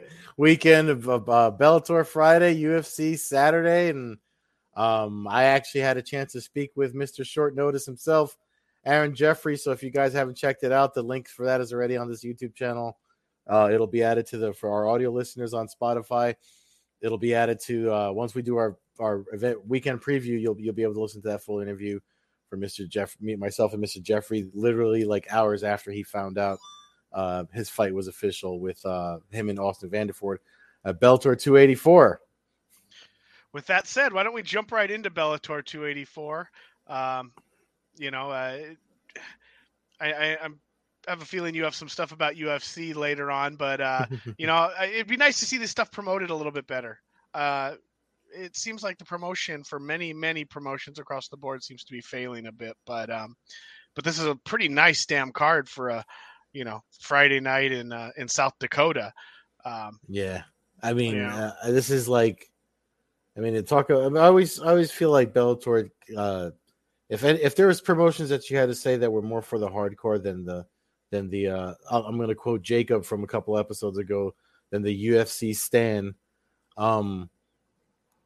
weekend of, of uh, Bellator Friday, UFC Saturday, and um, I actually had a chance to speak with Mr. Short Notice himself, Aaron Jeffery. So if you guys haven't checked it out, the link for that is already on this YouTube channel. Uh, it'll be added to the for our audio listeners on Spotify. It'll be added to uh, once we do our our event weekend preview. You'll you'll be able to listen to that full interview for Mr. Jeff, me, myself, and Mr. Jeffery. Literally like hours after he found out uh, his fight was official with uh, him and Austin Vanderford at Bellator 284. With that said, why don't we jump right into Bellator 284? Um, you know, uh, I, I, I'm I have a feeling you have some stuff about UFC later on, but uh, you know, it'd be nice to see this stuff promoted a little bit better. Uh, it seems like the promotion for many, many promotions across the board seems to be failing a bit, but um, but this is a pretty nice damn card for a you know Friday night in uh, in South Dakota. Um, yeah, I mean, know. uh, this is like, I mean, to talk. I, mean, I always, I always feel like Bellator. Uh, if if there was promotions that you had to say that were more for the hardcore than the than the uh, I'm going to quote Jacob from a couple episodes ago than the UFC Stan. Um,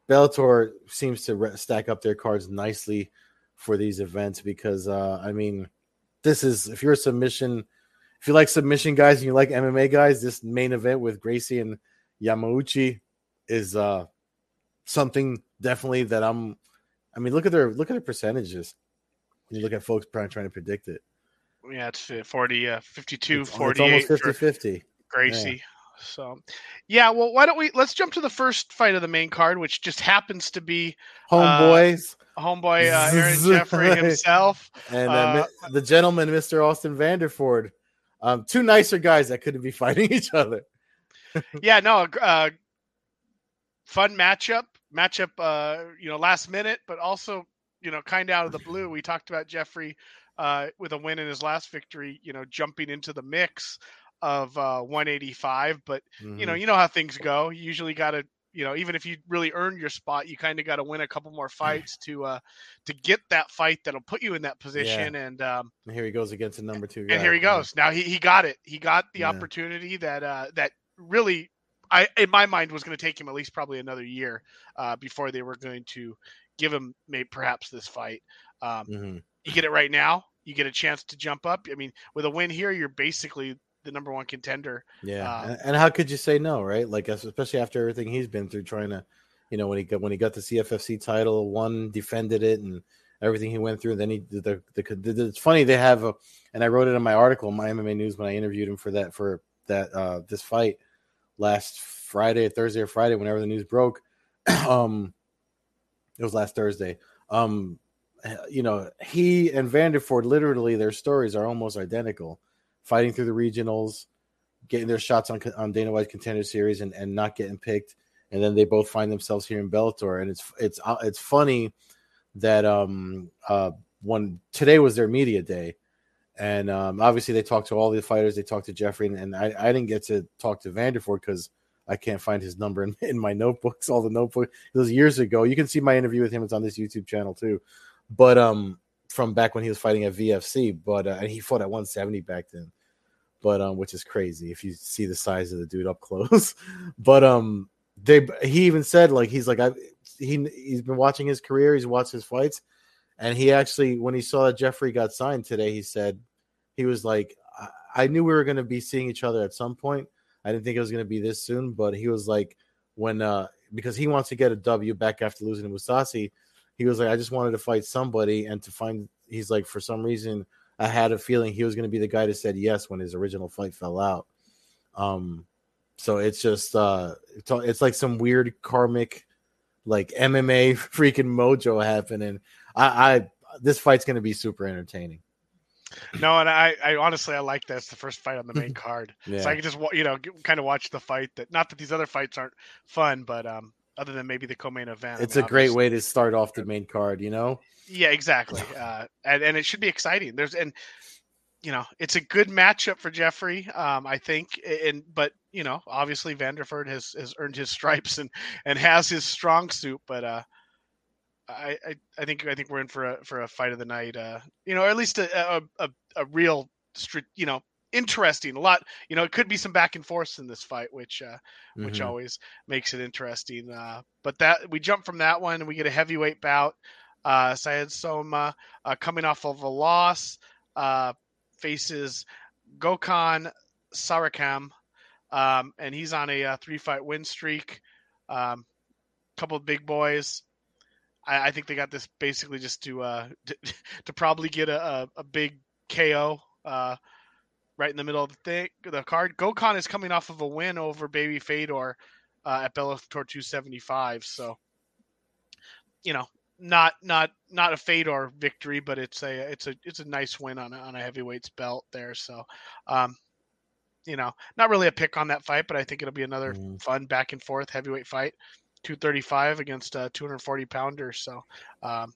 Bellator seems to re- stack up their cards nicely for these events because uh, I mean, this is if you're a submission if you like submission guys and you like MMA guys, this main event with Gracie and Yamauchi is uh something definitely that I'm I mean look at their look at their percentages. When you look at folks trying trying to predict it. Yeah, it's 40 uh 52 it's, 48 it's almost 50 50. Gracie. Yeah. So, yeah, well, why don't we let's jump to the first fight of the main card, which just happens to be homeboys, uh, homeboy uh, Aaron Jeffery himself, and uh, uh, the gentleman, Mr. Austin Vanderford, um, two nicer guys that couldn't be fighting each other. yeah, no, uh, fun matchup. Matchup, uh, you know, last minute, but also, you know, kind of out of the blue. We talked about Jeffery uh, with a win in his last victory, you know, jumping into the mix of uh, 185. But mm-hmm. you know, mm-hmm. you know how things go. You usually got to you know, even if you really earned your spot, you kind of got to win a couple more fights to uh to get that fight that'll put you in that position. Yeah. And um, and here he goes against the number two. Guy. And here he goes. Now he, he got it. He got the yeah. opportunity that uh that really I in my mind was going to take him at least probably another year uh before they were going to give him maybe perhaps this fight. Um, mm-hmm. You get it right now. You get a chance to jump up. I mean, with a win here, you're basically the number one contender. Yeah, uh, and how could you say no, right? Like especially after everything he's been through, trying to, you know, when he got when he got the CFFC title, one defended it, and everything he went through. And then he the, the, the it's funny they have a, and I wrote it in my article, my MMA News, when I interviewed him for that for that uh this fight last Friday, Thursday or Friday, whenever the news broke. um, it was last Thursday. Um, you know, he and Vanderford literally their stories are almost identical fighting through the regionals, getting their shots on on Dana White's contender series, and, and not getting picked. And then they both find themselves here in Bellator, and it's it's uh, it's funny that um uh when today was their media day, and um obviously they talked to all the fighters, they talked to Jeffery, and, and I I didn't get to talk to Vanderford because I can't find his number in, in my notebooks, all the notebooks. It was years ago. You can see my interview with him. It's on this YouTube channel too. But um, from back when he was fighting at VFC, but uh, and he fought at 170 back then but um, which is crazy if you see the size of the dude up close. but um, they he even said like he's like I he he's been watching his career, he's watched his fights, and he actually when he saw that Jeffery got signed today, he said he was like I, I knew we were going to be seeing each other at some point. I didn't think it was going to be this soon, but he was like when uh because he wants to get a W back after losing to Mousasi, he was like I just wanted to fight somebody and to find he's like for some reason I had a feeling he was going to be the guy that said yes when his original fight fell out. Um, so it's just uh, it's, it's like some weird karmic, like MMA freaking mojo happening. I, I this fight's going to be super entertaining. No, and I, I honestly I like that. It's the first fight on the main card, yeah. so I can just you know kind of watch the fight. That not that these other fights aren't fun, but um, other than maybe the co-main event. It's I mean, a great way to start off the main card, you know. Yeah, exactly. Uh, and and it should be exciting. There's and you know it's a good matchup for Jeffery. Um, I think, and but you know obviously Vanderford has has earned his stripes and and has his strong suit, but uh. I, I, I think I think we're in for a for a fight of the night. Uh, you know, or at least a a, a, a real, you know, interesting. A lot, you know, it could be some back and forth in this fight, which uh, which Mhm. always makes it interesting. Uh, but that we jump from that one and we get a heavyweight bout. Uh, Said Sowma uh, coming off of a loss uh, faces Gokhan Saricam, um, and he's on a, uh three fight win streak. Um, couple of big boys. I, I think they got this basically just to uh, to, to probably get a, a, a big KO uh, right in the middle of the thing, the card. Gokhan is coming off of a win over Baby Fedor uh, at Bellator 275, so you know, not not not a Fedor victory, but it's a it's a it's a nice win on a, on a heavyweights belt there. So, um, you know, not really a pick on that fight, but I think it'll be another Mhm. fun back and forth heavyweight fight. 235 against a 240 pounder. So, um,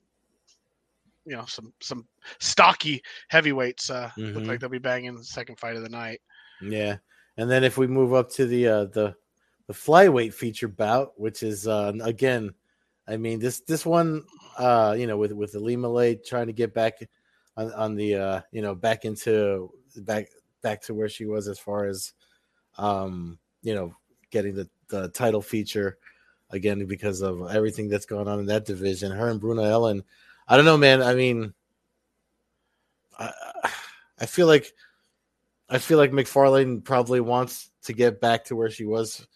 you know, some some stocky heavyweights uh, look Mhm. like they'll be banging the second fight of the night. Yeah, and then if we move up to the uh, the the flyweight feature bout, which is uh, again, I mean this this one, uh, you know, with with Ilima-Lei trying to get back on, on the uh, you know back into back back to where she was as far as um, you know getting the the title feature again because of everything that's going on in that division. Her and Bruna Ellen, I don't know, man. I mean, I I feel like I feel like Macfarlane probably wants to get back to where she was.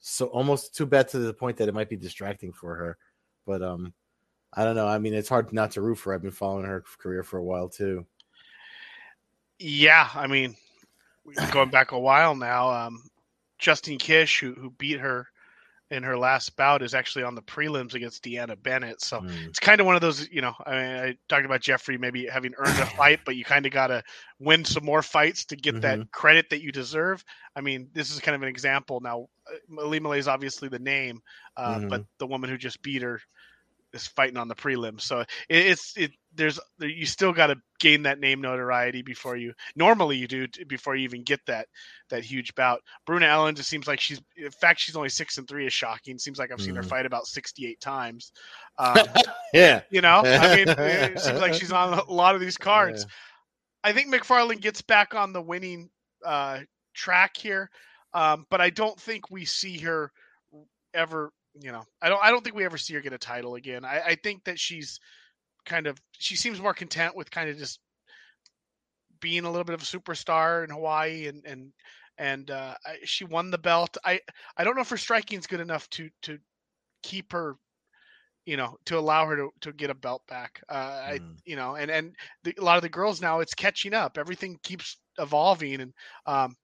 So almost too bad to the point that it might be distracting for her. But um I don't know. I mean, it's hard not to root for. her. I've been following her career for a while too. Yeah, I mean, going back a while now, um, Justine Kish, who who beat her in her last bout, is actually on the prelims against Deanna Bennett. So Mm. it's kind of one of those, you know, I, mean, I talked about Jeffery maybe having earned a fight, but you kind of got to win some more fights to get that credit that you deserve. I mean, this is kind of an example. Now, uh, Ilima-Lei is obviously the name, uh, Mhm. but the woman who just beat her is fighting on the prelims. So it, it's it there's you still got to gain that name notoriety before you normally you do before you even get that that huge bout. Bruna Ellen just seems like she's in fact she's only six and three is shocking. Seems like I've seen her Mhm. fight about sixty eight times. Um, yeah. you know, I mean, it seems like she's on a lot of these cards. I think McFarland gets back on the winning uh, track here, um, but I don't think we see her ever. You know, I don't. I don't think we ever see her get a title again. I, I think that she's kind of. She seems more content with kind of just being a little bit of a superstar in Hawaii, and and and uh, I, she won the belt. I I don't know if her striking is good enough to to keep her you know to allow her to, to get a belt back uh i Mm. you know and and the, a lot of the girls now it's catching up everything keeps evolving and um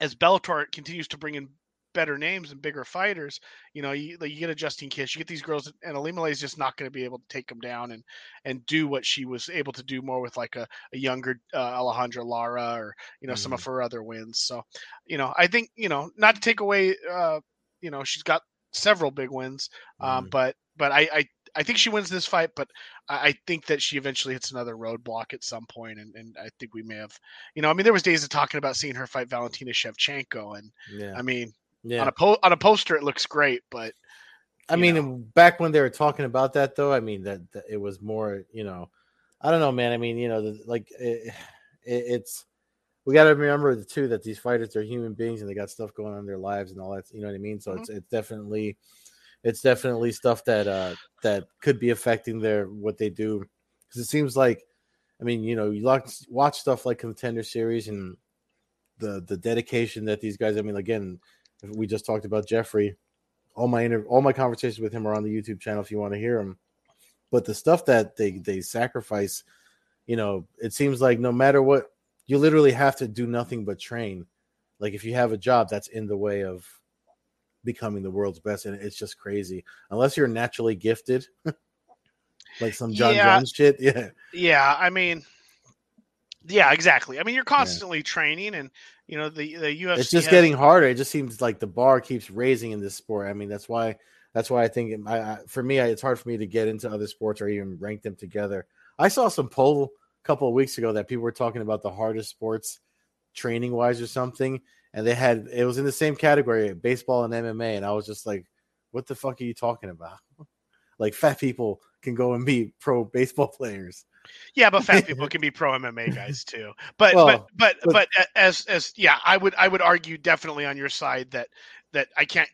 as bellator continues to bring in better names and bigger fighters you know you, like, you get a Justine Kish you get these girls and Ilima-Lei is just not going to be able to take them down and and do what she was able to do more with like a, a younger uh, Alejandra Lara or you know some of her other wins so you know i think you know not to take away uh you know she's got several big wins um, Mhm. but but I, I I think she wins this fight, but I, I think that she eventually hits another roadblock at some point, and, and I think we may have, you know, I mean, there was days of talking about seeing her fight Valentina Shevchenko, and yeah. I mean, Yeah. on a po- on a poster it looks great, but I mean, know. back when they were talking about that, though, I mean that, that it was more, you know, I don't know, man. I mean, you know, the, like it, it, it's we got to remember the too that these fighters are human beings and they got stuff going on in their lives and all that. You know what I mean? So Mhm. it's it's definitely it's definitely stuff that uh that could be affecting their what they do because it seems like, I mean, you know, you watch stuff like Contender Series and the the dedication that these guys. I mean, again, we just talked about Jeffery all my inter- all my conversations with him are on the YouTube channel if you want to hear them. But the stuff that they they sacrifice, you know, it seems like no matter what, you literally have to do nothing but train. Like if you have a job, that's in the way of becoming the world's best, and it's just crazy. Unless you're naturally gifted, like some John Yeah. Jones shit. Yeah, yeah, I mean, yeah, exactly. I mean, you're constantly training, and you know the the UFC. it's just has- getting harder. It just seems like the bar keeps raising in this sport. I mean, that's why that's why I think it, I, I, for me, I, it's hard for me to get into other sports or even rank them together. I saw some poll a couple of weeks ago that people were talking about the hardest sports training wise or something, and they had it was in the same category, baseball and MMA, and I was just like, "What the fuck are you talking about?" like fat people can go and be pro baseball players. Yeah, but fat people can be pro MMA guys too. But Well, but but but- but as as yeah, I would I would argue definitely on your side that that I can't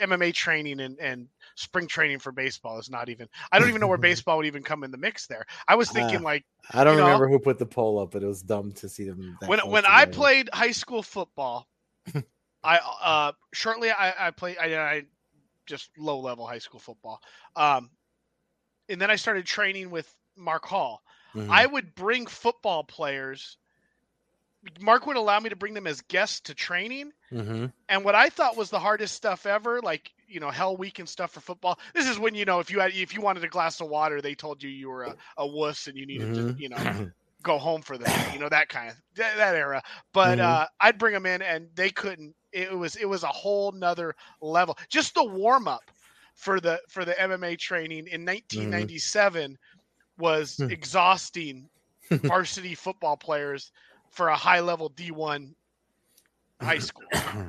MMA training and and spring training for baseball is not even. I don't even know where baseball would even come in the mix there. I was thinking Ah, like I don't You know? remember who put the poll up, but it was dumb to see them. when when I played high school football, I uh shortly I I played I, I just low level high school football. Um and then I started training with Mark Hall. Mhm. I would bring football players. Mark would allow me to bring them as guests to training. Mhm. And what I thought was the hardest stuff ever, like you know, Hell Week and stuff for football. This is when you know if you had if you wanted a glass of water, they told you you were a, a wuss and you needed Mhm. to you know go home for that you know that kind of that, that era. But Mhm. uh, I'd bring them in and they couldn't. It was it was a whole nother level. Just the warm up for the for the MMA training in 1997 was Hmm. exhausting varsity football players for a high level D1 high school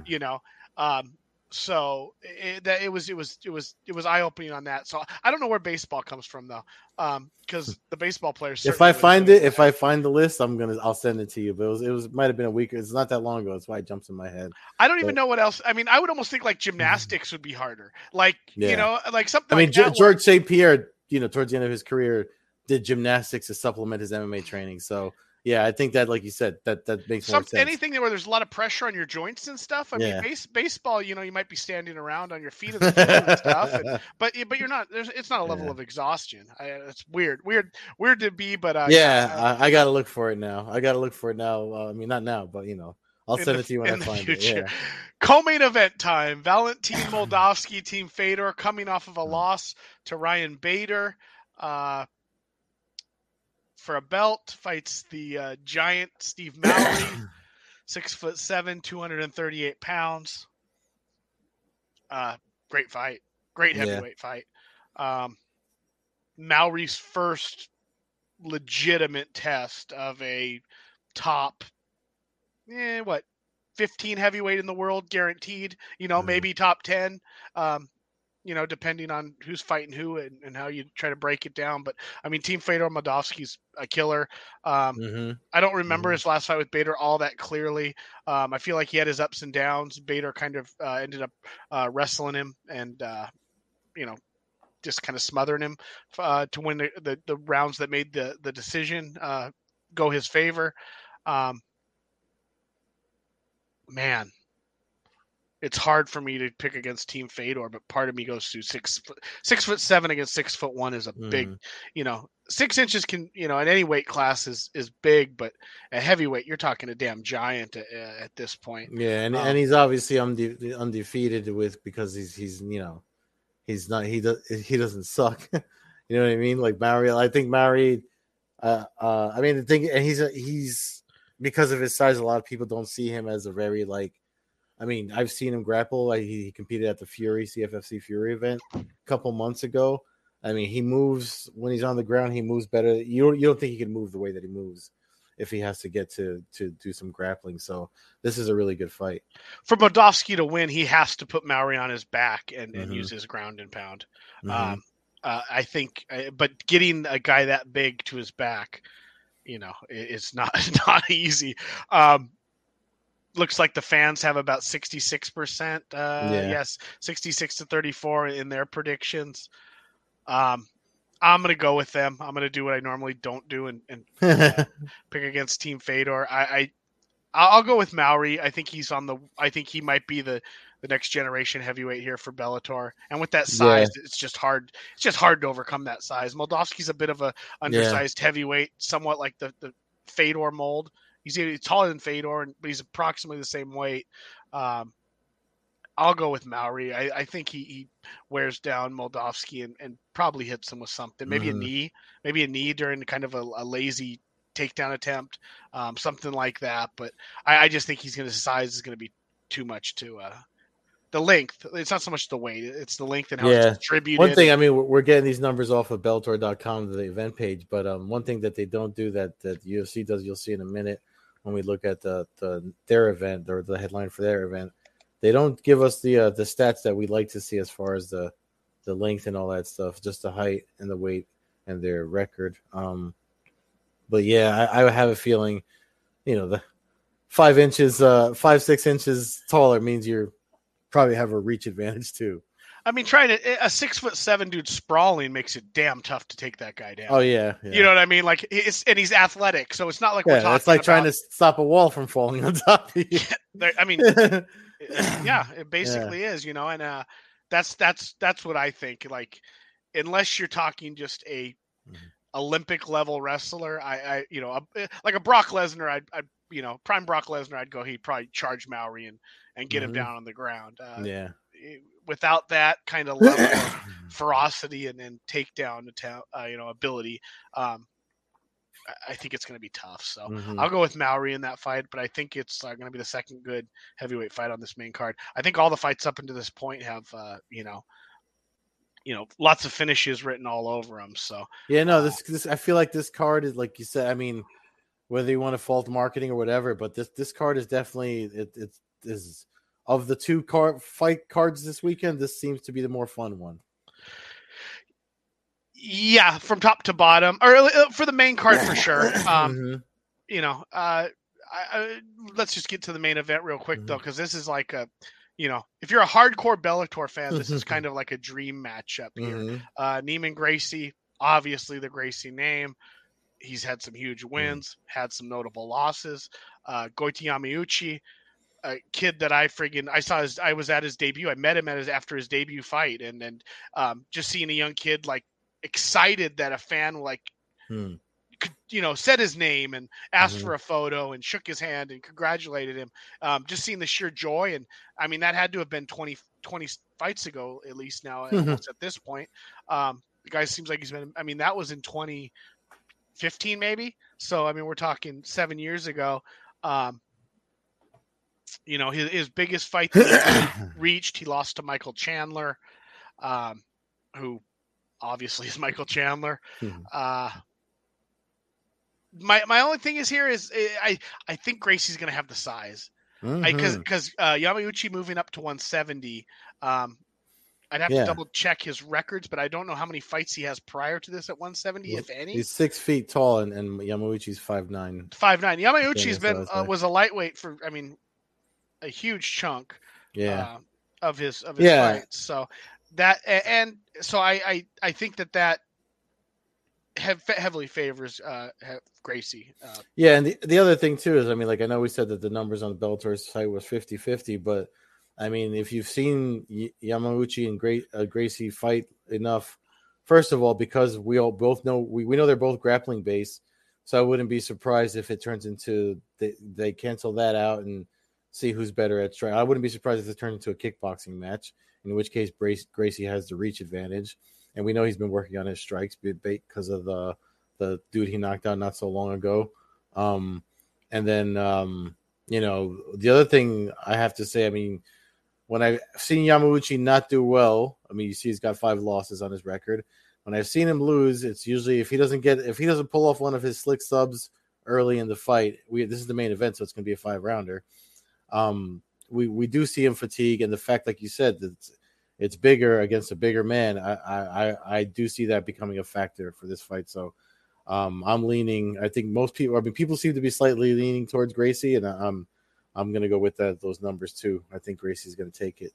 you know um so it, that it was it was it was it was eye opening on that so i don't know where baseball comes from though um because the baseball players if I find it, if I find the list, I'm gonna I'll send it to you. But it was it was might have been a week. It's not that long ago. That's why it jumps in my head. i don't even know what else i mean i would almost think like gymnastics would be harder like Yeah. you know like something I mean, like Ge- George St. Pierre, you know, towards the end of his career, did gymnastics to supplement his MMA training. So yeah, I think that, like you said, that that makes more some, sense. anything where there's a lot of pressure on your joints and stuff. I Yeah. mean, base, baseball, you know, you might be standing around on your feet and stuff, and, but but you're not. There's it's not a level Yeah. of exhaustion. I, it's weird, weird, weird to be, but uh, yeah, uh, I, I gotta look for it now. I gotta look for it now. Uh, I mean, not now, but you know, I'll send the- it to you when I find future. it. Yeah. Co-main event time: Valentin Moldavsky, Team Fedor, coming off of a Hmm. loss to Ryan Bader. Uh, for a belt, fights the uh, giant Steve Mowry, six foot seven, two hundred and thirty-eight pounds. Uh, great fight, great Yeah. heavyweight fight. Um, Mowry's first legitimate test of a top, eh, what, fifteen heavyweight in the world, guaranteed. You know, Mhm. maybe top ten. Um, you know, depending on who's fighting who and, and how you try to break it down. But I mean, Team Fedor Moldavsky's a killer. Um, hmm I don't remember Mhm. his last fight with Bader all that clearly. Um, I feel like he had his ups and downs. Bader kind of uh, ended up uh, wrestling him and, uh, you know, just kind of smothering him uh, to win the, the, the rounds that made the, the decision uh, go his favor. Um, man, it's hard for me to pick against Team Fedor, but part of me goes to six six foot seven against six foot one is a big Mhm. you know, six inches can, you know, in any weight class is is big, but a heavyweight, you're talking a damn giant at, at this point. Yeah, and, Um, and he's obviously unde- undefeated with because he's he's you know he's not he does he doesn't suck. you know what I mean? Like Mowry, I think Mowry. Uh, uh, I mean the thing, and he's a, he's because of his size. A lot of people don't see him as a very like. I mean, I've seen him grapple. Like he, competed at the Fury CFFC Fury event a couple months ago. I mean, he moves when he's on the ground. He moves better. You don't, you don't think he can move the way that he moves if he has to get to to do some grappling. So this is a really good fight. For Moldavsky to win, he has to put Mowry on his back and, and Mhm. use his ground and pound. Mhm. Um, uh, I think, uh, but getting a guy that big to his back, you know, i- it's not not easy. Um, looks like the fans have about sixty six percent. Uh, Yeah. Yes, sixty six to thirty four in their predictions. Um, I'm gonna go with them. I'm gonna do what I normally don't do and, and pick against Team Fedor. I, I I'll go with Mowry. I think he's on the. I think he might be the the next generation heavyweight here for Bellator. And with that size, it's just hard. It's just hard to overcome that size. Moldavsky's a bit of a undersized heavyweight, somewhat like the the Fedor mold. He's, he's taller than Fedor, but he's approximately the same weight. Um, I'll go with Mowry. I, I think he, he wears down Moldavsky and, and probably hits him with something. Maybe Mhm. a knee, maybe a knee during kind of a, a lazy takedown attempt, um, something like that. But I, I just think he's going to size is going to be too much to uh, the length. It's not so much the weight; it's the length and how Yeah. it's distributed. one thing, I mean, we're, we're getting these numbers off of Bellator.com, the event page, but um, one thing that they don't do that that UFC does, you'll see in a minute when we look at the, the their event or the headline for their event. They don't give us the uh, the stats that we like to see as far as the the length and all that stuff, just the height and the weight and their record. Um, but yeah, I, I have a feeling, you know, the five inches, uh, five six inches taller means you're probably have a reach advantage too. I mean, trying to a six foot seven dude sprawling makes it damn tough to take that guy down. Oh yeah, yeah. you know what I mean. Like, it's, and he's athletic, so it's not like we're yeah, talking. it's like trying to stop a wall from falling on top of you. there- I mean, yeah, it basically is, you know, and uh, that's that's that's what I think. Like, unless you're talking just a Mhm. Olympic level wrestler, I, I you know, a, like a Brock Lesnar, I'd, I'd, you know, prime Brock Lesnar, I'd go, he'd probably charge Mowry and and get him Mhm. down on the ground. Uh, yeah. eh, Without that kind of level of ferocity and then takedown, uh, you know, ability, um, I- think it's going to be tough. So. Mhm. I'll go with Mowry in that fight, but I think it's uh, going to be the second good heavyweight fight on this main card. I think all the fights up until this point have, uh, you know, you know, lots of finishes written all over them. So Yeah, no, this this I feel like this card is like you said. I mean, whether you want to fault marketing or whatever, but this this card is definitely it it is of the two card fight cards this weekend. This seems to be the more fun one. yeah, from top to bottom, or uh, for the main card for sure. Um, Mhm. you know, uh, I, I, let's just get to the main event real quick though, Mhm. because this is like a, you know, if you're a hardcore Bellator fan, this is kind of like a dream matchup here. Mhm. Uh, Neiman Gracie, obviously the Gracie name. He's had some huge Mm. wins, had some notable losses. Uh, Goiti Yamauchi, a kid that I friggin' I saw his I was at his debut. I met him at his after his debut fight, and and um, just seeing a young kid like excited that a fan like Hmm. could, you know said his name and asked Mhm. for a photo and shook his hand and congratulated him. Um, just seeing the sheer joy and I mean that had to have been 20, 20 fights ago at least now almost at this point. Um, the guy seems like he's been. I mean that was in twenty fifteen maybe. So I mean we're talking seven years ago. Um, you know his, his biggest fight that he reached he lost to Michael Chandler, um, who obviously is Michael Chandler. Mhm. Uh, my my only thing is here is eh, I I think Gracie's going to have the size because Mhm. because uh, Yamauchi moving up to 170. Um, I'd have Yeah. to double check his records, but I don't know how many fights he has prior to this at 170, Well, if any. He's six feet tall, and, and Yamauchi's five nine. Five nine. Yamauchi's been uh, was a lightweight for I mean a huge chunk. Yeah, uh, of his of his Yeah. fights. So that and so I I, I think that that hev- heavily favors uh Gracie. Uh, yeah. And the, the other thing too is, I mean, like I know we said that the numbers on the Bellator site was 50-50, but I mean, if you've seen Y- Yamauchi and Gra- uh, Gracie fight enough, first of all, because we all both know we, we know they're both grappling based, so I wouldn't be surprised if it turns into they, they cancel that out and see who's better at strike. I wouldn't be surprised if it turned into a kickboxing match, in which case Brace, Gracie has the reach advantage, and we know he's been working on his strikes because of the the dude he knocked out not so long ago. Um, and then um, you know the other thing I have to say, I mean, when I've seen Yamauchi not do well, I mean, you see he's got five losses on his record. When I've seen him lose, it's usually if he doesn't get if he doesn't pull off one of his slick subs early in the fight. We this is the main event, so it's going to be a five rounder. Um, we we do see him fatigue, and the fact, like you said, that it's, it's bigger against a bigger man. I, I I do see that becoming a factor for this fight. So. Um, I'm leaning. I think most people. I mean, people seem to be slightly leaning towards Gracie, and I'm, I'm going to go with that. Those numbers too. I think Gracie's going to take it.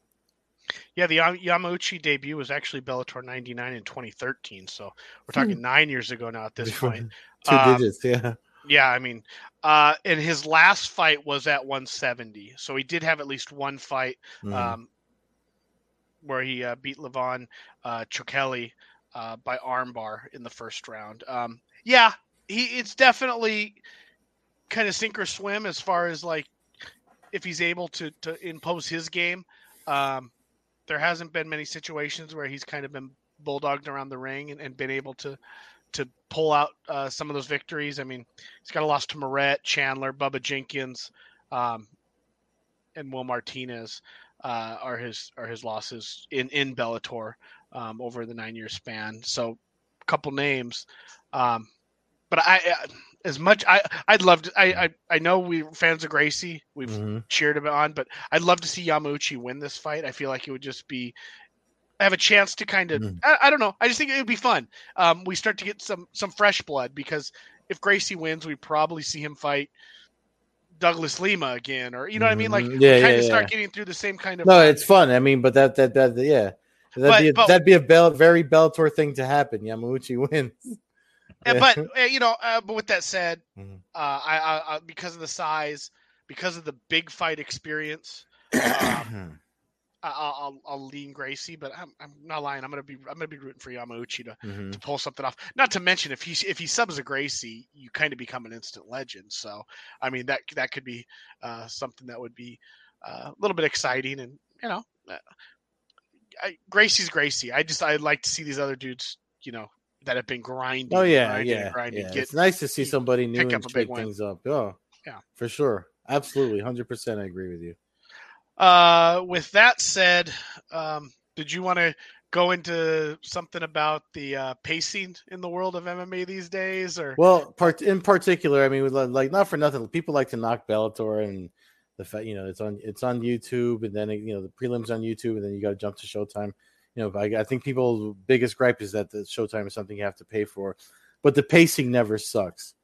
yeah, the Yam- Yamauchi debut was actually Bellator 99 in 2013. So we're talking Hmm. nine years ago now at this point. Two Um, digits, yeah. Yeah, I mean, uh, and his last fight was at 170, so he did have at least one fight Mhm. um, where he uh, beat Levan uh, Chokheli uh, by armbar in the first round. Um, yeah, he it's definitely kind of sink or swim as far as like if he's able to to impose his game. Um, there hasn't been many situations where he's kind of been bulldogged around the ring and, and been able to to pull out uh, some of those victories. I mean, he's got a loss to Moret, Chandler, Bubba Jenkins, um, and Will Martinez uh, are his are his losses in in Bellator um, over the nine year span. So, a couple names, um, but I uh, as much I I'd love to. I I, I know we fans of Gracie. We've Mhm. cheered him on, but I'd love to see Yamauchi win this fight. I feel like it would just be have a chance to kind of Mhm. I, I don't know. I just think it would be fun. Um, we start to get some some fresh blood because if Gracie wins, we probably see him fight Douglas Lima again, or you know what I mean? Like, Mhm. Yeah, kind yeah, of start yeah. getting through the same kind of. No, run. it's fun. I mean, but that that that yeah, that'd But- be a, but- that'd be a Bell, very Bellator thing to happen. Yamauchi wins. Uh, but uh, you know, uh, but with that said, Mhm. uh, I, I, because of the size, because of the big fight experience, um, I'll, I'll I'll lean Gracie. But I'm, I'm not lying. I'm gonna be I'm gonna be rooting for Yamauchi to, Mhm. to pull something off. Not to mention if he if he subs a Gracie, you kind of become an instant legend. So I mean that that could be uh, something that would be uh, a little bit exciting, and you know, uh, I, Gracie's Gracie. I just I'd like to see these other dudes, you know, that have been grinding. Oh yeah, grinding, yeah, grinding, yeah. get it's nice to see somebody new up and a big things up. Oh, Yeah. for sure, absolutely, hundred percent. I agree with you. Uh, with that said, um, did you want to go into something about the uh, pacing in the world of MMA these days, or Well, part in particular, I mean, like not for nothing, people like to knock Bellator and the fact you know it's on it's on YouTube, and then you know the prelims on YouTube, and then you got to jump to Showtime. You know, I, I think people's biggest gripe is that the Showtime is something you have to pay for, but the pacing never sucks.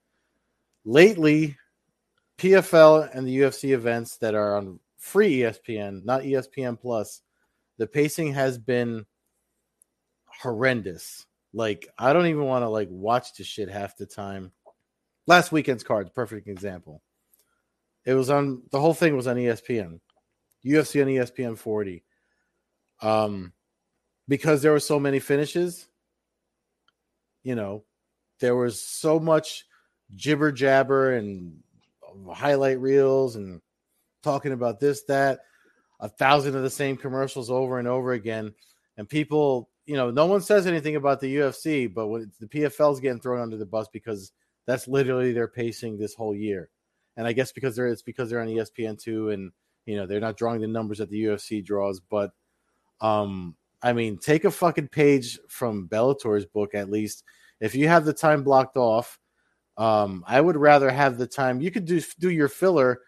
Lately, PFL and the UFC events that are on free ESPN, not ESPN Plus, the pacing has been horrendous. Like I don't even want to like watch the shit half the time. Last weekend's card, perfect example. It was on the whole thing was on ESPN, UFC on ESPN 40. Um, because there were so many finishes. You know, there was so much jibber jabber and highlight reels and talking about this that a thousand of the same commercials over and over again. And people you know no one says anything about the ufc but when the pfl's getting thrown under the bus because that's literally their pacing this whole year. And i guess because they're it's because they're on E espn2 and you know they're not drawing the numbers that the ufc draws. But um i mean take a fucking page from bellator's book at least. If you have the time blocked off um i would rather have the time. You could do do your filler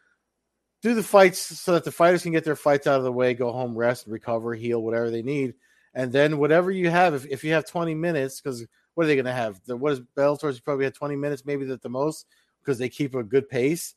do the fights so that the fighters can get their fights out of the way, go home, rest, recover, heal, whatever they need, and then whatever you have, if, if you have 20 minutes, because what are they going to have? The, what is Bellator's probably had 20 minutes, maybe at the most, because they keep a good pace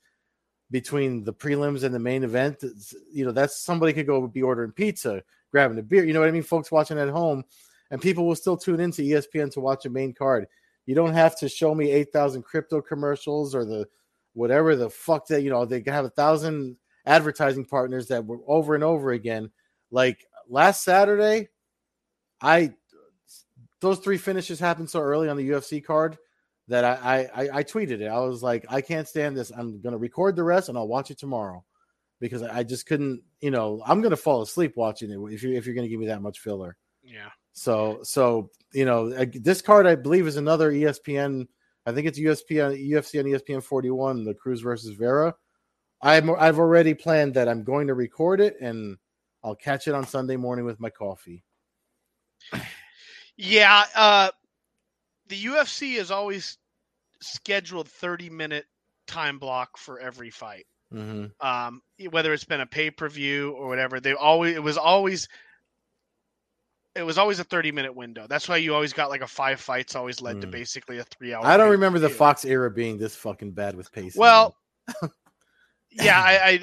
between the prelims and the main event. It's- You know, that's somebody could go be ordering pizza, grabbing a beer. You know what I mean? Folks watching at home, and people will still tune into ESPN to watch a main card. You don't have to show me 8,000 crypto commercials or the whatever the fuck that you know they can have a thousand advertising partners that were over and over again. Like last saturday i those three finishes happened so early on the ufc card that i i i tweeted it. I was like i can't stand this. I'm gonna record the rest and i'll watch it tomorrow. Because i just couldn't you know i'm gonna fall asleep watching it if you if you're gonna give me that much filler. Yeah, so so you know this card I believe is another ESPN. I think it's USP on UFC on ESPN 41, the Cruz versus Vera. I'm I've already planned that I'm going to record it and I'll catch it on Sunday morning with my coffee. yeah. Uh, the UFC is always scheduled 30 minute time block for every fight. hmm um, whether it's been a pay per view or whatever. They always it was always it was always a thirty minute window. That's why you always got like a five fights always led to Mm. basically a three hour. I don't remember the. Fox era being this fucking bad with pacing. Well, yeah, I, I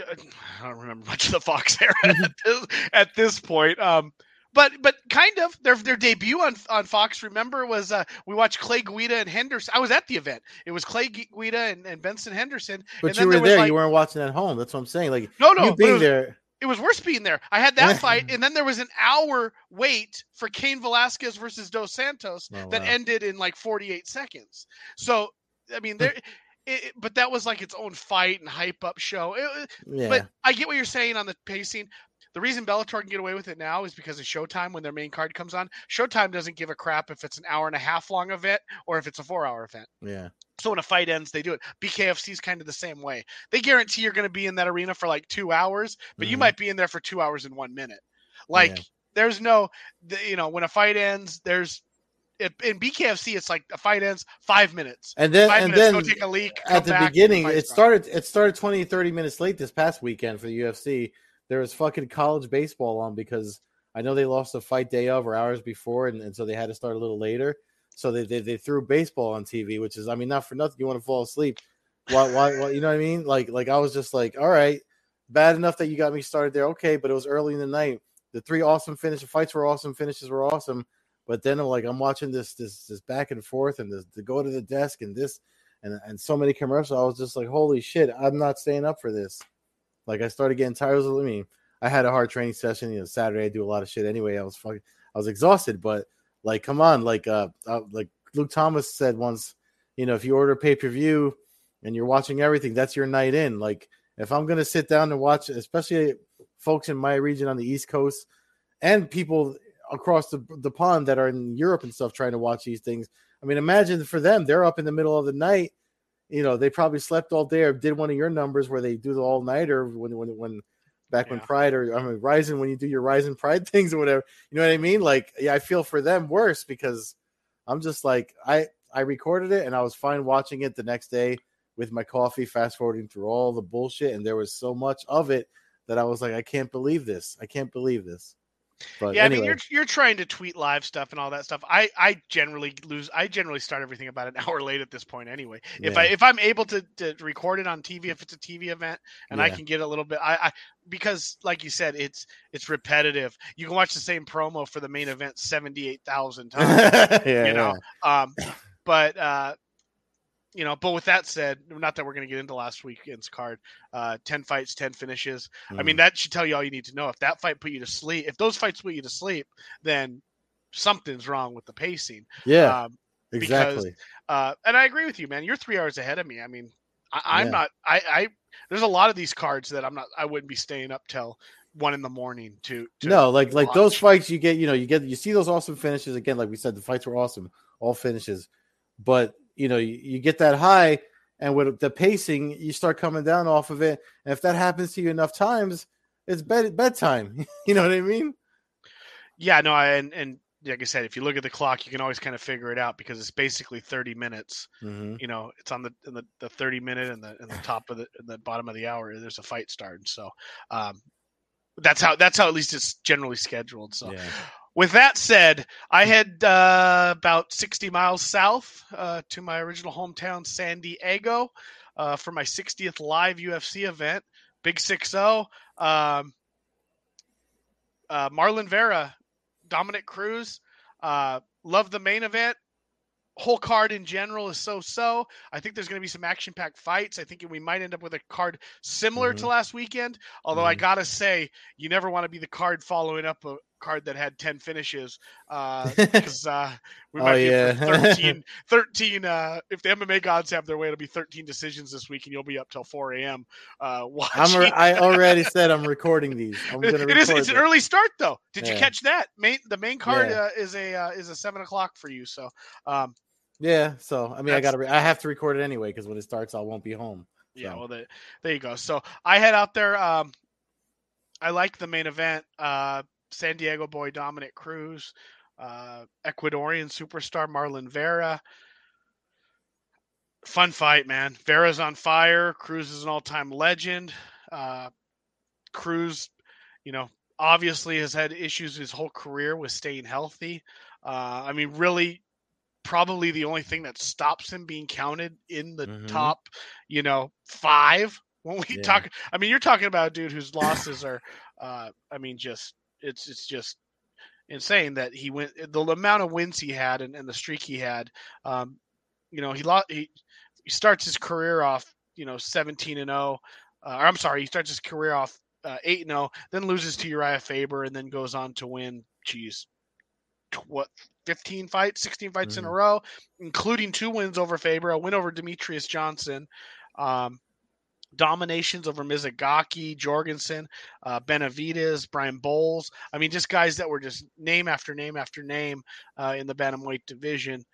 I don't remember much of the Fox era at this, at this point. Um, but but kind of their their debut on on Fox. Remember was uh, we watched Clay Guida and Henderson. I was at the event. It was Clay Guida and, and Benson Henderson. but and you were there, there like, you weren't watching at home. That's what I'm saying. Like No, no, you being was- there. It was worse being there. I had that fight, and then there was an hour wait for Cain Velasquez versus Dos Santos Oh, that wow. ended in like 48 seconds. So, I mean, there. It, but that was like its own fight and hype up show. It- Yeah. But I get what you're saying on the pacing. The reason Bellator can get away with it now is because of Showtime when their main card comes on. Showtime doesn't give a crap if it's an hour and a half long event or if it's a four hour event. yeah. So when a fight ends, they do it. BKFC is kind of the same way. They guarantee you're going to be in that arena for like two hours, but you Mhm. might be in there for two hours and one minute. Like Yeah. there's no, the, you know, when a fight ends, there's it, in BKFC, it's like a fight ends five minutes. And then Five and minutes, then go take a leak. at the beginning fight's it started it started 20 30 minutes late this past weekend for the ufc there was fucking college baseball on because i know they lost the fight day of or hours before and, and so they had to start a little later So they, they they threw baseball on TV, which is I mean not for nothing. You want to fall asleep. Why, why, why you know what I mean? Like like I was just like, all right, bad enough that you got me started there. Okay, but it was early in the night. The three awesome finishes, the fights were awesome, finishes were awesome. But then I'm like, I'm watching this this this back and forth and this to go to the desk and this and and so many commercials. I was just like, holy shit, I'm not staying up for this. Like I started getting tired I mean, I had a hard training session. You know, Saturday I do a lot of shit anyway. I was fucking, I was exhausted. But like, come on, like, uh, uh like Luke Thomas said once, you know, if you order pay per view and you're watching everything, that's your night in. Like, if I'm gonna sit down and watch, especially folks in my region on the East Coast and people across the, the pond that are in Europe and stuff trying to watch these things. I mean, imagine for them, they're up in the middle of the night. You know, they probably slept all day or did one of your numbers where they do the all nighter when when when back yeah. when Pride or I mean Rising when you do your Rising Pride things or whatever. You know what I mean? Like, yeah, I feel for them worse because I'm just like I I recorded it and I was fine watching it the next day with my coffee, fast forwarding through all the bullshit, and there was so much of it that I was like, I can't believe this. I can't believe this. But yeah, anyway. I mean, you're you're trying to tweet live stuff and all that stuff. I I generally lose. I generally start everything about an hour late at this point anyway. Yeah. If I if I'm able to, to record it on TV, if it's a TV event, and yeah. I can get a little bit, I, I because like you said, it's it's repetitive. You can watch the same promo for the main event seventy eight thousand times. yeah, you know, um, but uh, you know, but with that said, not that we're going to get into last weekend's card, uh, 10 fights, 10 finishes. Mm. I mean, mm. that should tell you all you need to know. If that fight put you to sleep, if those fights put you to sleep, then something's wrong with the pacing. Yeah. Um, exactly. Because, uh, and I agree with you, man. You're three hours ahead of me. I mean, I, am yeah. not, I, I, there's a lot of these cards that I'm not, I wouldn't be staying up till one in the morning to, to no, like, like those fights you get, you know, you get, you see those awesome finishes again. Like we said, the fights were awesome, all finishes, but you know you, you get that high and with the pacing you start coming down off of it. And if that happens to you enough times it's bed bedtime. You know what i mean? Yeah no I, and and like i said if you look at the clock you can always kind of figure it out because it's basically 30 minutes. Mm-hmm. you know it's on the in the, the 30 minute and the in the top of the the bottom of the hour there's a fight starting. So um that's how that's how at least it's generally scheduled so yeah with that said, I head uh, about 60 miles south uh, to my original hometown, San Diego, uh, for my 60th live UFC event, Big 6 0. Um, uh, Marlon Vera, Dominick Cruz. Uh, love the main event whole card in general is so so. I think there's going to be some action packed fights. I think we might end up with a card similar mm-hmm. to last weekend. Although mm-hmm. I got to say, you never want to be the card following up a, card that had 10 finishes because uh, uh, we oh, might oh, be yeah. 13, 13 uh, if the MMA gods have their way, it'll be 13 decisions this week and you'll be up till 4 a.m. Uh, watching. Re- I already said I'm recording these. I'm gonna it is, it's an early start though. Did yeah. you catch that? Main, the main card yeah. uh, is a uh, is a seven o'clock for you. So um, yeah, so I mean, I got to re- I have to record it anyway because when it starts, I won't be home. So. Yeah, well, the, there you go. So I head out there. Um, I like the main event. Uh, San Diego boy Dominick Cruz, uh, Ecuadorian superstar Marlon Vera. Fun fight, man. Vera's on fire. Cruz is an all-time legend. Uh, Cruz, you know, obviously has had issues his whole career with staying healthy. Uh, I mean, really, probably the only thing that stops him being counted in the mm-hmm. top, you know, five. When we yeah. talk, I mean, you're talking about a dude whose losses are, uh, I mean, just it's it's just insane that he went the amount of wins he had and, and the streak he had. Um, you know, he lost. He, he starts his career off, you know, 17 and 0. Uh, or I'm sorry, he starts his career off uh, 8 and 0, then loses to Urijah Faber, and then goes on to win. Geez, what 15 fights, 16 fights mm. in a mm. row, including two wins over Faber, a win over Demetrious Johnson. Um, dominations over Mizugaki, Jorgensen, uh, Benavidez, Brian Bowles. I mean, just guys that were just name after name after name uh, in the bantamweight division.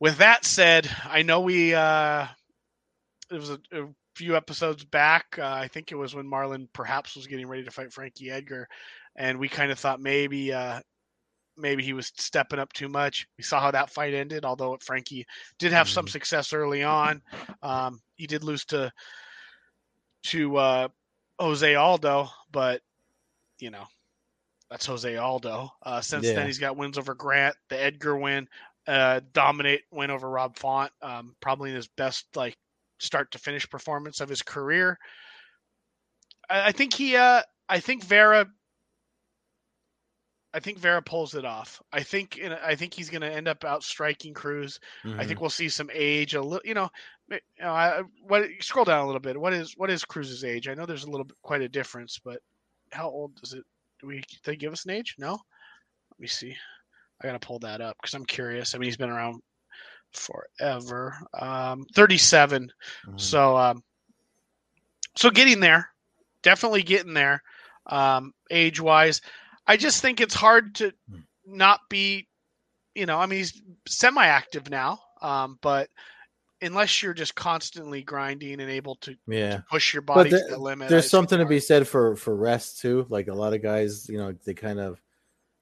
With that said, I know we uh, it was a, a few episodes back. Uh, I think it was when Marlon perhaps was getting ready to fight Frankie Edgar, and we kind of thought maybe uh, maybe he was stepping up too much. We saw how that fight ended, although Frankie did have some mm-hmm. success early on. Um, he did lose to to uh, Jose Aldo, but you know, That's Jose Aldo. Uh, since Yeah. then, he's got wins over Grant, the Edgar win, uh, dominate win over Rob Font. Um, probably in his best like start to finish performance of his career. I, I think he. Uh, I think Vera. I think Vera pulls it off. I think. In, I think he's going to end up outstriking Cruz. I Mhm. think we'll see some age. A little, you know, you know, I, what scroll down a little bit. What is what is Cruz's age? I know there's a little bit, quite a difference, but how old does it? Do we they give us an age? No. Let me see. I gotta pull that up because I'm curious. I mean, he's been around forever. Um, 37. Mhm. So, um, so getting there, definitely getting there, um, age wise. I just think it's hard to Hmm. not be, you know, I mean, he's semi-active now, um, but unless you're just constantly grinding and able to yeah. push your body there- to the limit, There's something to be said for for rest too. Like a lot of guys, you know, they kind of,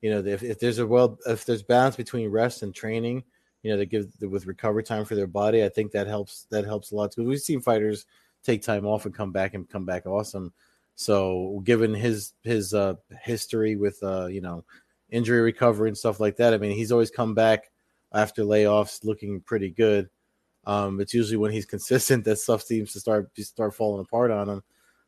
you know, if, if there's a well, if there's balance between rest and training, you know, they give with recovery time for their body. I think that helps. That helps a lot because we've seen fighters take time off and come back and come back awesome. So given his his uh history with uh you know injury recovery and stuff like that, I mean he's always come back after layoffs looking pretty good. Um, it's usually when he's consistent that stuff seems to start start falling apart on him.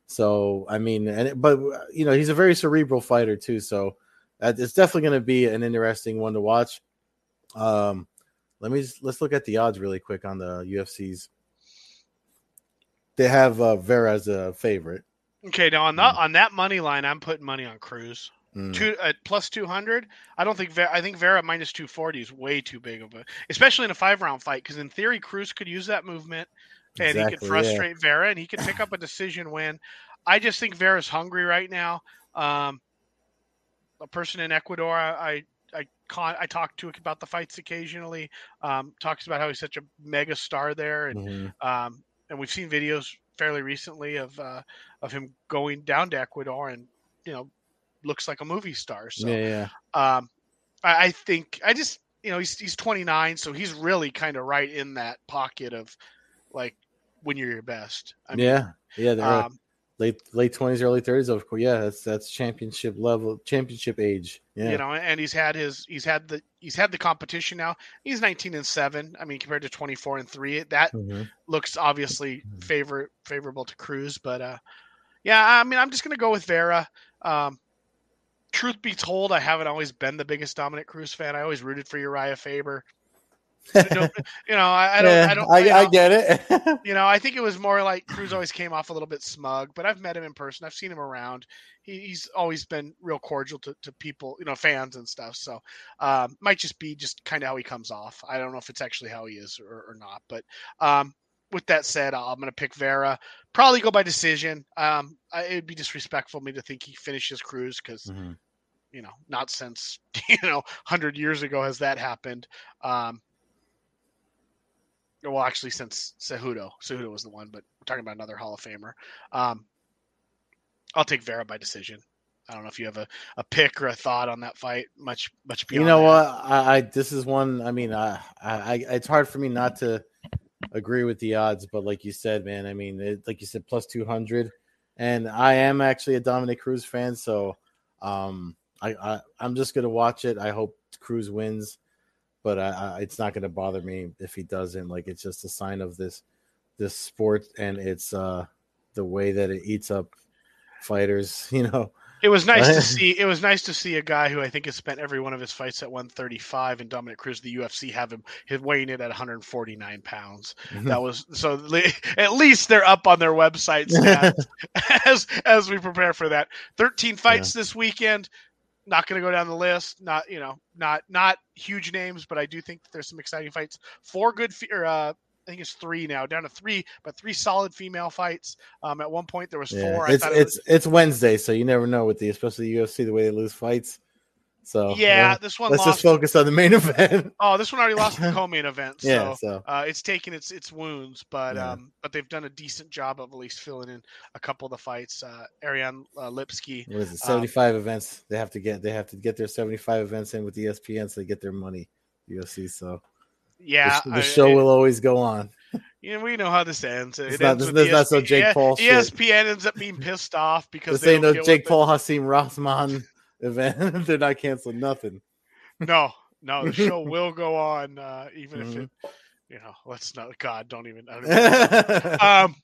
So I mean, and it- but you know he's a very cerebral fighter too. So it's definitely going to be an interesting one to watch. Um, let me just, let's look at the odds really quick on the UFC's. They have uh, Vera as a favorite. Okay, now on that on that money line, I'm putting money on Cruz. Mm. Two at plus two hundred. I don't think Vera, I think Vera minus two forty is way too big of a, especially in a five round fight. Because in theory, Cruz could use that movement and he Exactly, could yeah. frustrate Vera and he could pick up a decision win. I just think Vera's hungry right now. Um, a person in Ecuador, I I con- I talk to about the fights occasionally. Um, talks about how he's such a mega star there, and Mhm. um, and we've seen videos fairly recently of uh, of him going down to Ecuador and you know looks like a movie star. So yeah, yeah. um, I, I think I just you know he's he's 29, so he's really kind of right in that pocket of like when you're your best. I mean, yeah, yeah. Um, late late twenties, early thirties. Of course, yeah. That's that's championship level, championship age. Yeah, you know, and he's had his he's had the he's had the competition now. He's 19 and seven. I mean, compared to 24 and three, that Mhm. looks obviously Mhm. favor favorable to Cruz, but uh, yeah, I mean, I'm just gonna go with Vera. Um, truth be told, I haven't always been the biggest Dominick Cruz fan. I always rooted for Urijah Faber. You know, I, I don't, Yeah, I don't, I, you I get it. you know, I think it was more like Cruz always came off a little bit smug, but I've met him in person. I've seen him around. He, he's always been real cordial to, to people, you know, fans and stuff. So um, might just be just kind of how he comes off. I don't know if it's actually how he is or, or not. But um, with that said, I'm going to pick Vera. Probably go by decision. Um, I, it'd be disrespectful of me to think he finishes Cruz because Mhm. you know, not since you know, hundred years ago has that happened. Um, well, actually, since Cejudo, Cejudo was the one, but we're talking about another Hall of Famer. Um, I'll take Vera by decision. I don't know if you have a, a pick or a thought on that fight. Much much You know what? I, I this is one. I mean, I, I, I it's hard for me not to agree with the odds, but like you said, man, I mean, it, like you said, plus two hundred, and I am actually a Dominick Cruz fan, so um, I, I I'm just gonna watch it. I hope Cruz wins, but I, I, it's not gonna bother me if he doesn't. Like, it's just a sign of this this sport and it's uh the way that it eats up fighters. You know. It was nice to see. It was nice to see a guy who I think has spent every one of his fights at 135, and Dominick Cruz, the UFC, have him weighing it at 149 pounds. That was so. At least they're up on their website stats as as we prepare for that. 13 fights this weekend. Not going to go down the list. Not you know not not huge names, but I do think that there's some exciting fights. Four good. Fe- or, uh, I think it's three now, down to three, but three solid female fights. Um, at one point there was Yeah, four. I it's thought it was- it's it's Wednesday, so you never know with the especially the UFC the way they lose fights. So yeah, this one let's lost. just focus on the main event. Oh, this one already lost the co-main event, so yeah, so uh, it's taken its its wounds, but Yeah. um, but they've done a decent job of at least filling in a couple of the fights. Uh, Ariane uh, Lipski, what is it? um, Seventy five events they have to get. They have to get their seventy five events in with ESPN so they get their money. UFC, so yeah, the I- show will always go on. you know, we know how this ends. It It's not- ends this- with this is not so ESPN Jake yeah, Paul shit. ESPN ends up being pissed off because This they ain't no Jake Paul, Hasim Rahman event. They're not canceling nothing. No, no, the show will go on, uh, even mm-hmm. if it, you know, let's not. God, don't even. Don't um,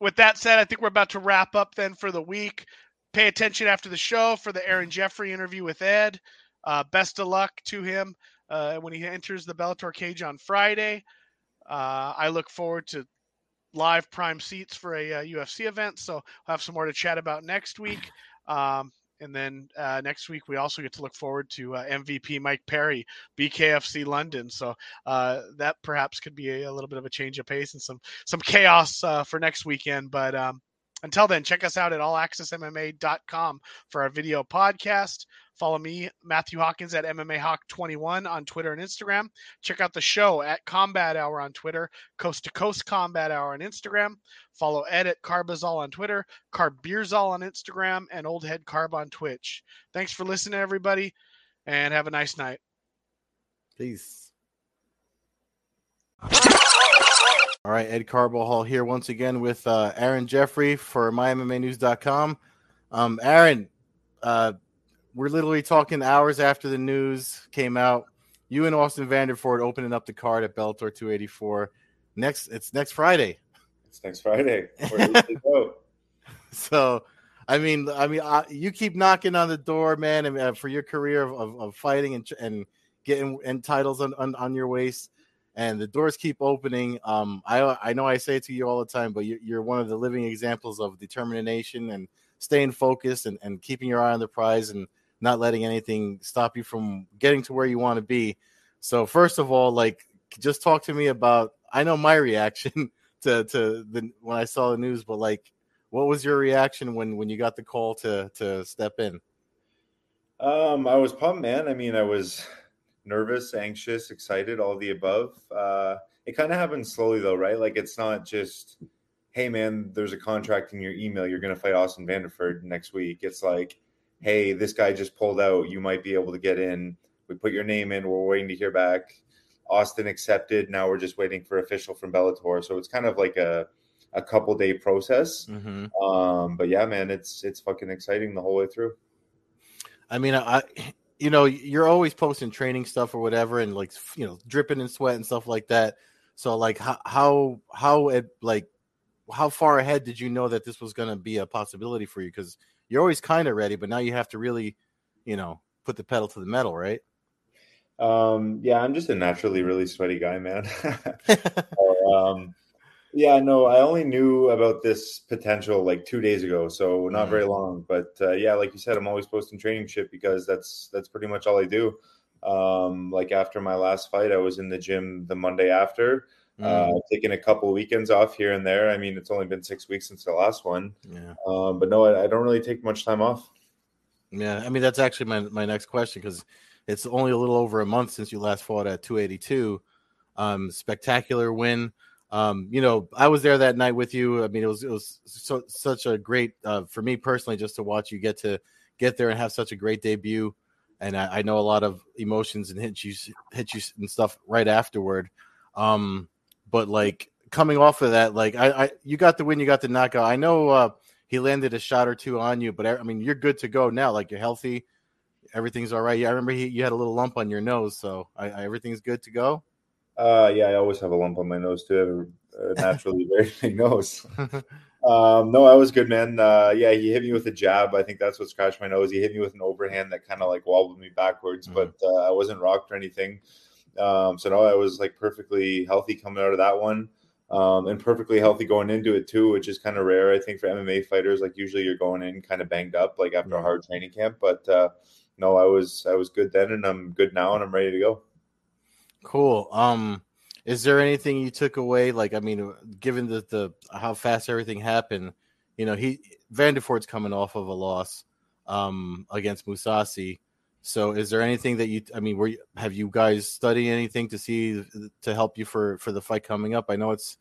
with that said, I think we're about to wrap up then for the week. Pay attention after the show for the Aaron Jeffery interview with Ed. Uh, best of luck to him uh, when he enters the Bellator cage on Friday. Uh, I look forward to live prime seats for a, a UFC event, so I'll have some more to chat about next week. Um, and then uh, next week, we also get to look forward to uh, MVP Mike Perry, BKFC London. So uh, that perhaps could be a, a, little bit of a change of pace and some some chaos uh, for next weekend. But um, until then, check us out at allaccessmma.com for our video podcast. Follow me, Matthew Hawkins, at MMA Hawk21 on Twitter and Instagram. Check out the show at Combat Hour on Twitter, Coast to Coast Combat Hour on Instagram. Follow Ed at Carbazol on Twitter, Carbeerzol on Instagram, and Old Head Carb on Twitch. Thanks for listening, everybody, and have a nice night. Peace. All right, Ed Carbajal here once again with uh, Aaron Jeffery for MyMMANews.com. Um, Aaron, uh, we're literally talking hours after the news came out. You and Austin Vanderford opening up the card at Bellator 284. Next, it's next Friday. It's next Friday. so, I mean, I mean, uh, you keep knocking on the door, man, and, uh, for your career of, of, of, fighting and and getting and titles on, on, on your waist, and the doors keep opening. Um, I I know I say it to you all the time, but you're, you're one of the living examples of determination and staying focused and, and keeping your eye on the prize and not letting anything stop you from getting to where you want to be. So first of all, like just talk to me about I know my reaction to to the when I saw the news, but like what was your reaction when when you got the call to to step in? Um I was pumped, man. I mean, I was nervous, anxious, excited, all the above. Uh it kind of happened slowly though, right? Like it's not just hey man, there's a contract in your email, you're to fight Austin Vanderford next week. It's like hey, this guy just pulled out. You might be able to get in. We put your name in. We're waiting to hear back. Austin accepted. Now we're just waiting for official from Bellator. So it's kind of like a a couple day process. Mm-hmm. Um, but yeah, man, it's it's fucking exciting the whole way through. I mean, I you know you're always posting training stuff or whatever, and like you know dripping in sweat and stuff like that. So like how how how it like how far ahead did you know that this was going to be a possibility for you? Because you're always kind of ready, but now you have to really, you know, put the pedal to the metal, right? Um, yeah, I'm just a naturally really sweaty guy, man. um, yeah, no, I only knew about this potential like two days ago, so not mm. very long. But uh, yeah, like you said, I'm always posting training shit because that's that's pretty much all I do. Um, like after my last fight, I was in the gym the Monday after. Uh, mm. taking a couple weekends off here and there. I mean, it's only been six weeks since the last one. Yeah. Um, but no, I, I, don't really take much time off. Yeah, I mean that's actually my my next question because it's only a little over a month since you last fought at 282. Um, spectacular win. Um, you know, I was there that night with you. I mean, it was it was so, such a great uh, for me personally just to watch you get to get there and have such a great debut. And I, I know a lot of emotions and hit you hit you and stuff right afterward. Um, but like coming off of that, like I, I you got the win, you got the knockout. I know uh, he landed a shot or two on you, but I, I mean you're good to go now. Like you're healthy, everything's all right. Yeah, I remember he, you had a little lump on your nose, so I, I, everything's good to go. Uh, yeah, I always have a lump on my nose too. A naturally very big nose. um, no, I was good, man. Uh, yeah, he hit me with a jab. I think that's what scratched my nose. He hit me with an overhand that kind of like wobbled me backwards, mm-hmm. but uh, I wasn't rocked or anything. Um, so no, I was like perfectly healthy coming out of that one. Um, and perfectly healthy going into it too, which is kind of rare, I think, for MMA fighters. Like usually you're going in kind of banged up, like after a hard training camp. But uh, no, I was I was good then, and I'm good now, and I'm ready to go. Cool. Um, is there anything you took away? Like, I mean, given the the how fast everything happened, you know, he Vanderford's coming off of a loss um against Mousasi. So, is there anything that you? I mean, were you, have you guys studied anything to see to help you for for the fight coming up? I know it's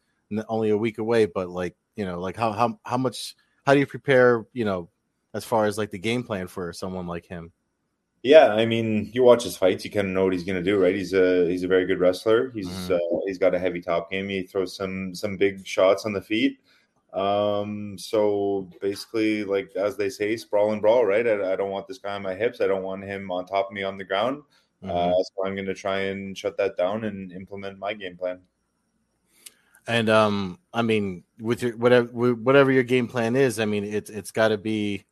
only a week away, but like you know, like how how how much? How do you prepare? You know, as far as like the game plan for someone like him. Yeah, I mean, you watch his fights, you kind of know what he's going to do, right? He's a he's a very good wrestler. He's mm-hmm. uh, he's got a heavy top game. He throws some some big shots on the feet. Um, so basically, like as they say, sprawl and brawl, right? I, I don't want this guy on my hips. I don't want him on top of me on the ground. Mhm. Uh, so I'm going to try and shut that down and implement my game plan. And um, I mean, with your whatever whatever your game plan is, I mean, it's it's got to be.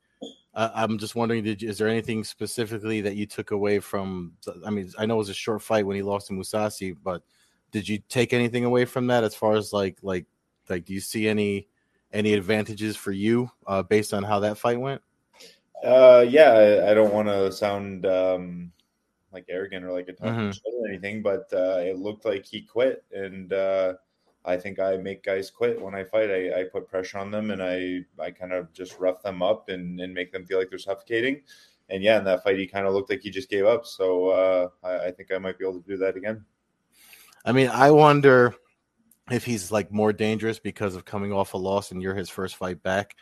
Uh, I'm just wondering, did you, is there anything specifically that you took away from? I mean, I know it was a short fight when he lost to Mousasi, but did you take anything away from that as far as like like like do you see any any advantages for you uh, based on how that fight went? Uh, yeah, I, I don't want to sound um, like arrogant or like a talking Mhm. or anything, but uh, it looked like he quit, and uh, I think I make guys quit when I fight. I, I put pressure on them, and I I kind of just rough them up and, and make them feel like they're suffocating. And yeah, in that fight, he kind of looked like he just gave up. So uh, I, I think I might be able to do that again. I mean, I wonder if he's like more dangerous because of coming off a loss and you're his first fight back.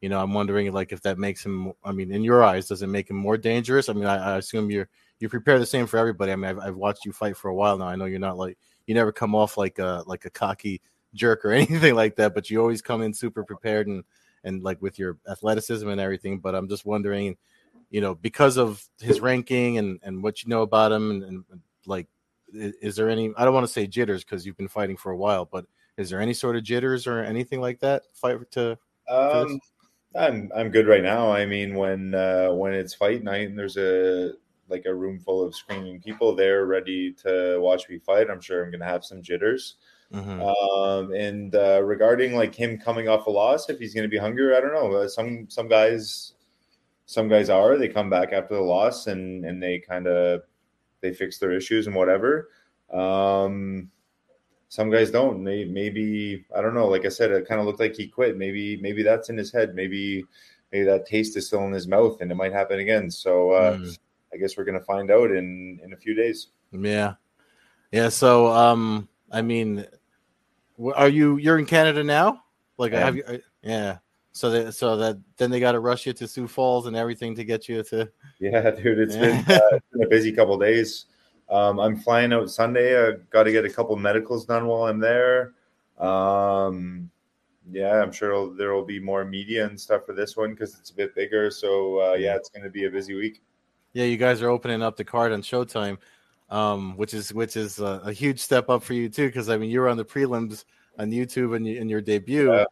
You know, I'm wondering like if that makes him. I mean, in your eyes, does it make him more dangerous? I mean, I, I assume you're you prepare the same for everybody. I mean, I've, I've watched you fight for a while now. I know you're not like you never come off like a like a cocky jerk or anything like that, but you always come in super prepared and and like with your athleticism and everything. But I'm just wondering, you know, because of his ranking and and what you know about him and, and like is there any i don't want to say jitters because you've been fighting for a while but is there any sort of jitters or anything like that fight to Um, I'm I'm good right now. I mean, when uh, when it's fight night and there's a like a room full of screaming people there ready to watch me fight, I'm sure I'm gonna have some jitters. Mhm. Um, and uh, regarding like him coming off a loss, if he's gonna be hungry, I don't know. Uh, some some guys, some guys are. They come back after the loss and and they kind of they fix their issues and whatever. Um, some guys don't. They maybe I don't know. Like I said, it kind of looked like he quit. Maybe maybe that's in his head. Maybe maybe that taste is still in his mouth, and it might happen again. So uh, Mm. I guess we're gonna find out in in a few days. yeah yeah so um i mean are you you're in canada now like I have you uh, yeah so that so that then they got to rush you to sioux falls and everything to get you to Yeah, dude, it's Yeah. been, uh, it's been a busy couple days. Um, I'm flying out Sunday. I got to get a couple medicals done while I'm there. Um, yeah, I'm sure there will be more media and stuff for this one because it's a bit bigger. So uh, yeah, it's going to be a busy week. Yeah, you guys are opening up the card on Showtime, um, which is which is a, a huge step up for you too. Because I mean, you were on the prelims on YouTube in, in your debut, Yeah.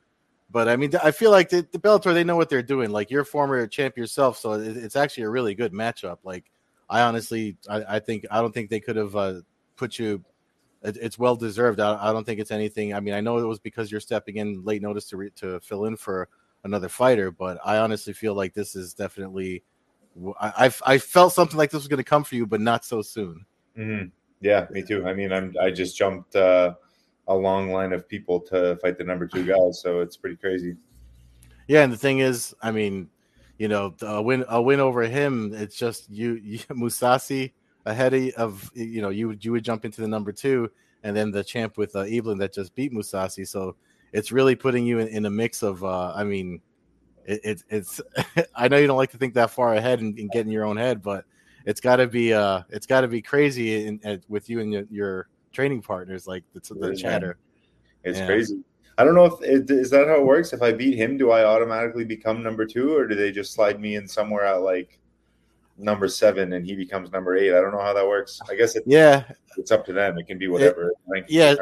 But I mean, I feel like the, the Bellator they know what they're doing. Like you're former champ yourself, so it, it's actually a really good matchup. Like I honestly, I, I think I don't think they could have uh, put you. It, it's well deserved. I, I don't think it's anything. I mean, I know it was because you're stepping in late notice to re, to fill in for another fighter, but I honestly feel like this is definitely. I I I felt something like this was going to come for you, but not so soon. Mhm. Yeah, me too. I mean, I'm I just jumped uh, a long line of people to fight the number two guys, so it's pretty crazy. Yeah, and the thing is, I mean, you know, a win a win over him, it's just you, you Mousasi ahead of, you know you would you would jump into the number two, and then the champ with uh, Eblen that just beat Mousasi. So it's really putting you in, in a mix of. Uh, I mean, it, it, it's. I know you don't like to think that far ahead and, and get in your own head, but it's got to be uh it's got to be crazy in, in, with you and your, your training partners like the, the chatter. It's Yeah. crazy. I don't know if it, is that how it works. If I beat him, do I automatically become number two, or do they just slide me in somewhere at like number seven and he becomes number eight? I don't know how that works. I guess it, Yeah, it's up to them. It can be whatever. rankings yeah.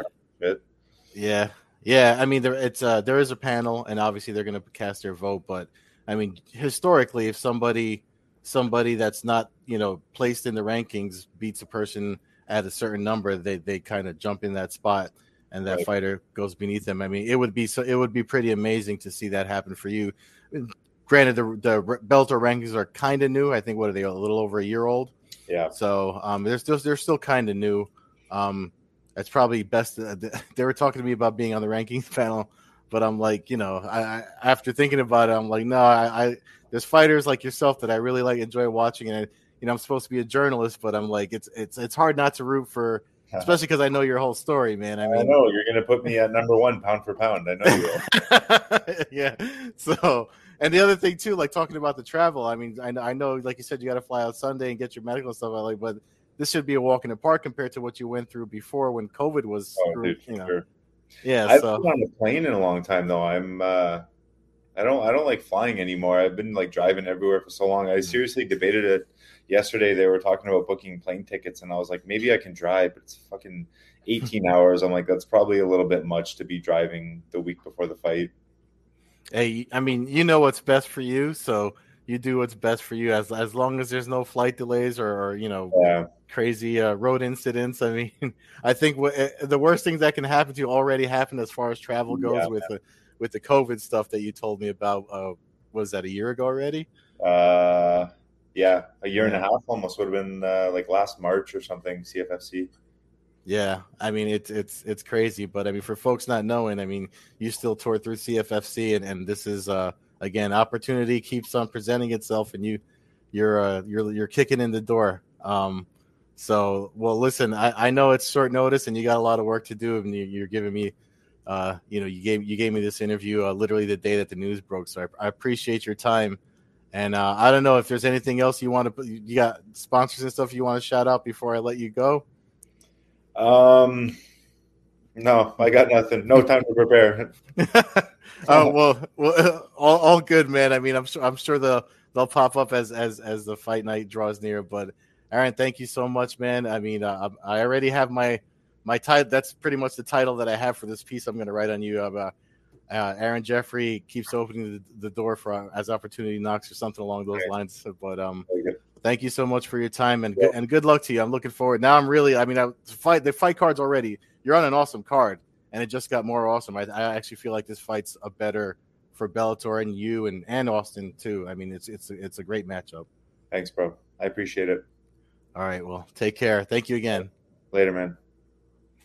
Yeah, yeah. I mean, there it's uh there is a panel, and obviously they're going to cast their vote. But I mean, historically, if somebody somebody that's not you know placed in the rankings beats a person at a certain number, they they kind of jump in that spot, and that Right. fighter goes beneath them. I mean, it would be so it would be pretty amazing to see that happen for you. Granted, the the Bellator rankings are kind of new. I think what are they a little over a year old. Yeah. So um, they're still they're still kind of new. Um, it's probably best. uh, they were talking to me about being on the rankings panel, but I'm like, you know, I, I after thinking about it, I'm like, no, I, I there's fighters like yourself that I really like enjoy watching, and you know, I'm supposed to be a journalist, but I'm like, it's it's it's hard not to root for, especially because I know your whole story, man. I I, know you're going to put me at number one pound for pound. I know you will. yeah. So, and the other thing too, like talking about the travel. I mean, I know, I know, like you said, you got to fly out Sunday and get your medical stuff out. Like, but this should be a walk in the park compared to what you went through before when COVID was. Oh, screw- dude, you know, sure. Yeah, I've so been on a plane in a long time though. I'm uh I don't I don't like flying anymore. I've been like driving everywhere for so long. I Mhm. seriously debated it yesterday. They were talking about booking plane tickets and I was like, maybe I can drive, but it's fucking 18 hours. I'm like, that's probably a little bit much to be driving the week before the fight. hey, I mean, you know what's best for you, so you do what's best for you as as long as there's no flight delays or, or you know Yeah. crazy uh, road incidents. I mean, I think what, uh, the worst things that can happen to you already happened as far as travel goes Yeah. with the with the COVID stuff that you told me about. Uh, was that a year ago already? Uh yeah, a year and a half almost would have been uh, like last March or something, CFFC. Yeah, I mean it's it's it's crazy, but I mean for folks not knowing, I mean you still tore through CFFC, and, and this is uh again opportunity keeps on presenting itself, and you you're uh you're you're kicking in the door. Um, so well, listen, I, I know it's short notice, and you got a lot of work to do, and you, you're giving me, uh, you know, you gave you gave me this interview uh, literally the day that the news broke, so I, I appreciate your time. And uh, I don't know if there's anything else you want to put. You got sponsors and stuff you want to shout out before I let you go. Um no, I got nothing. No time to prepare. oh well, well, all, all good, man. I mean, I'm sure I'm sure they'll they'll pop up as as as the fight night draws near. But Aaron, thank you so much, man. I mean, uh, I already have my my title. That's pretty much the title that I have for this piece. I'm going to write on you about uh, Aaron Jeffery keeps opening the, the door for uh, as opportunity knocks or something along those lines. But um, thank you so much for your time and and good luck to you. I'm looking forward. Now I'm really. I mean, I fight the fight cards already. You're on an awesome card, and it just got more awesome. I, I actually feel like this fight's a better for Bellator and you and and Austin too. I mean, it's it's it's a great matchup. Thanks, bro. I appreciate it. All right, well, take care. Thank you again. Later, man.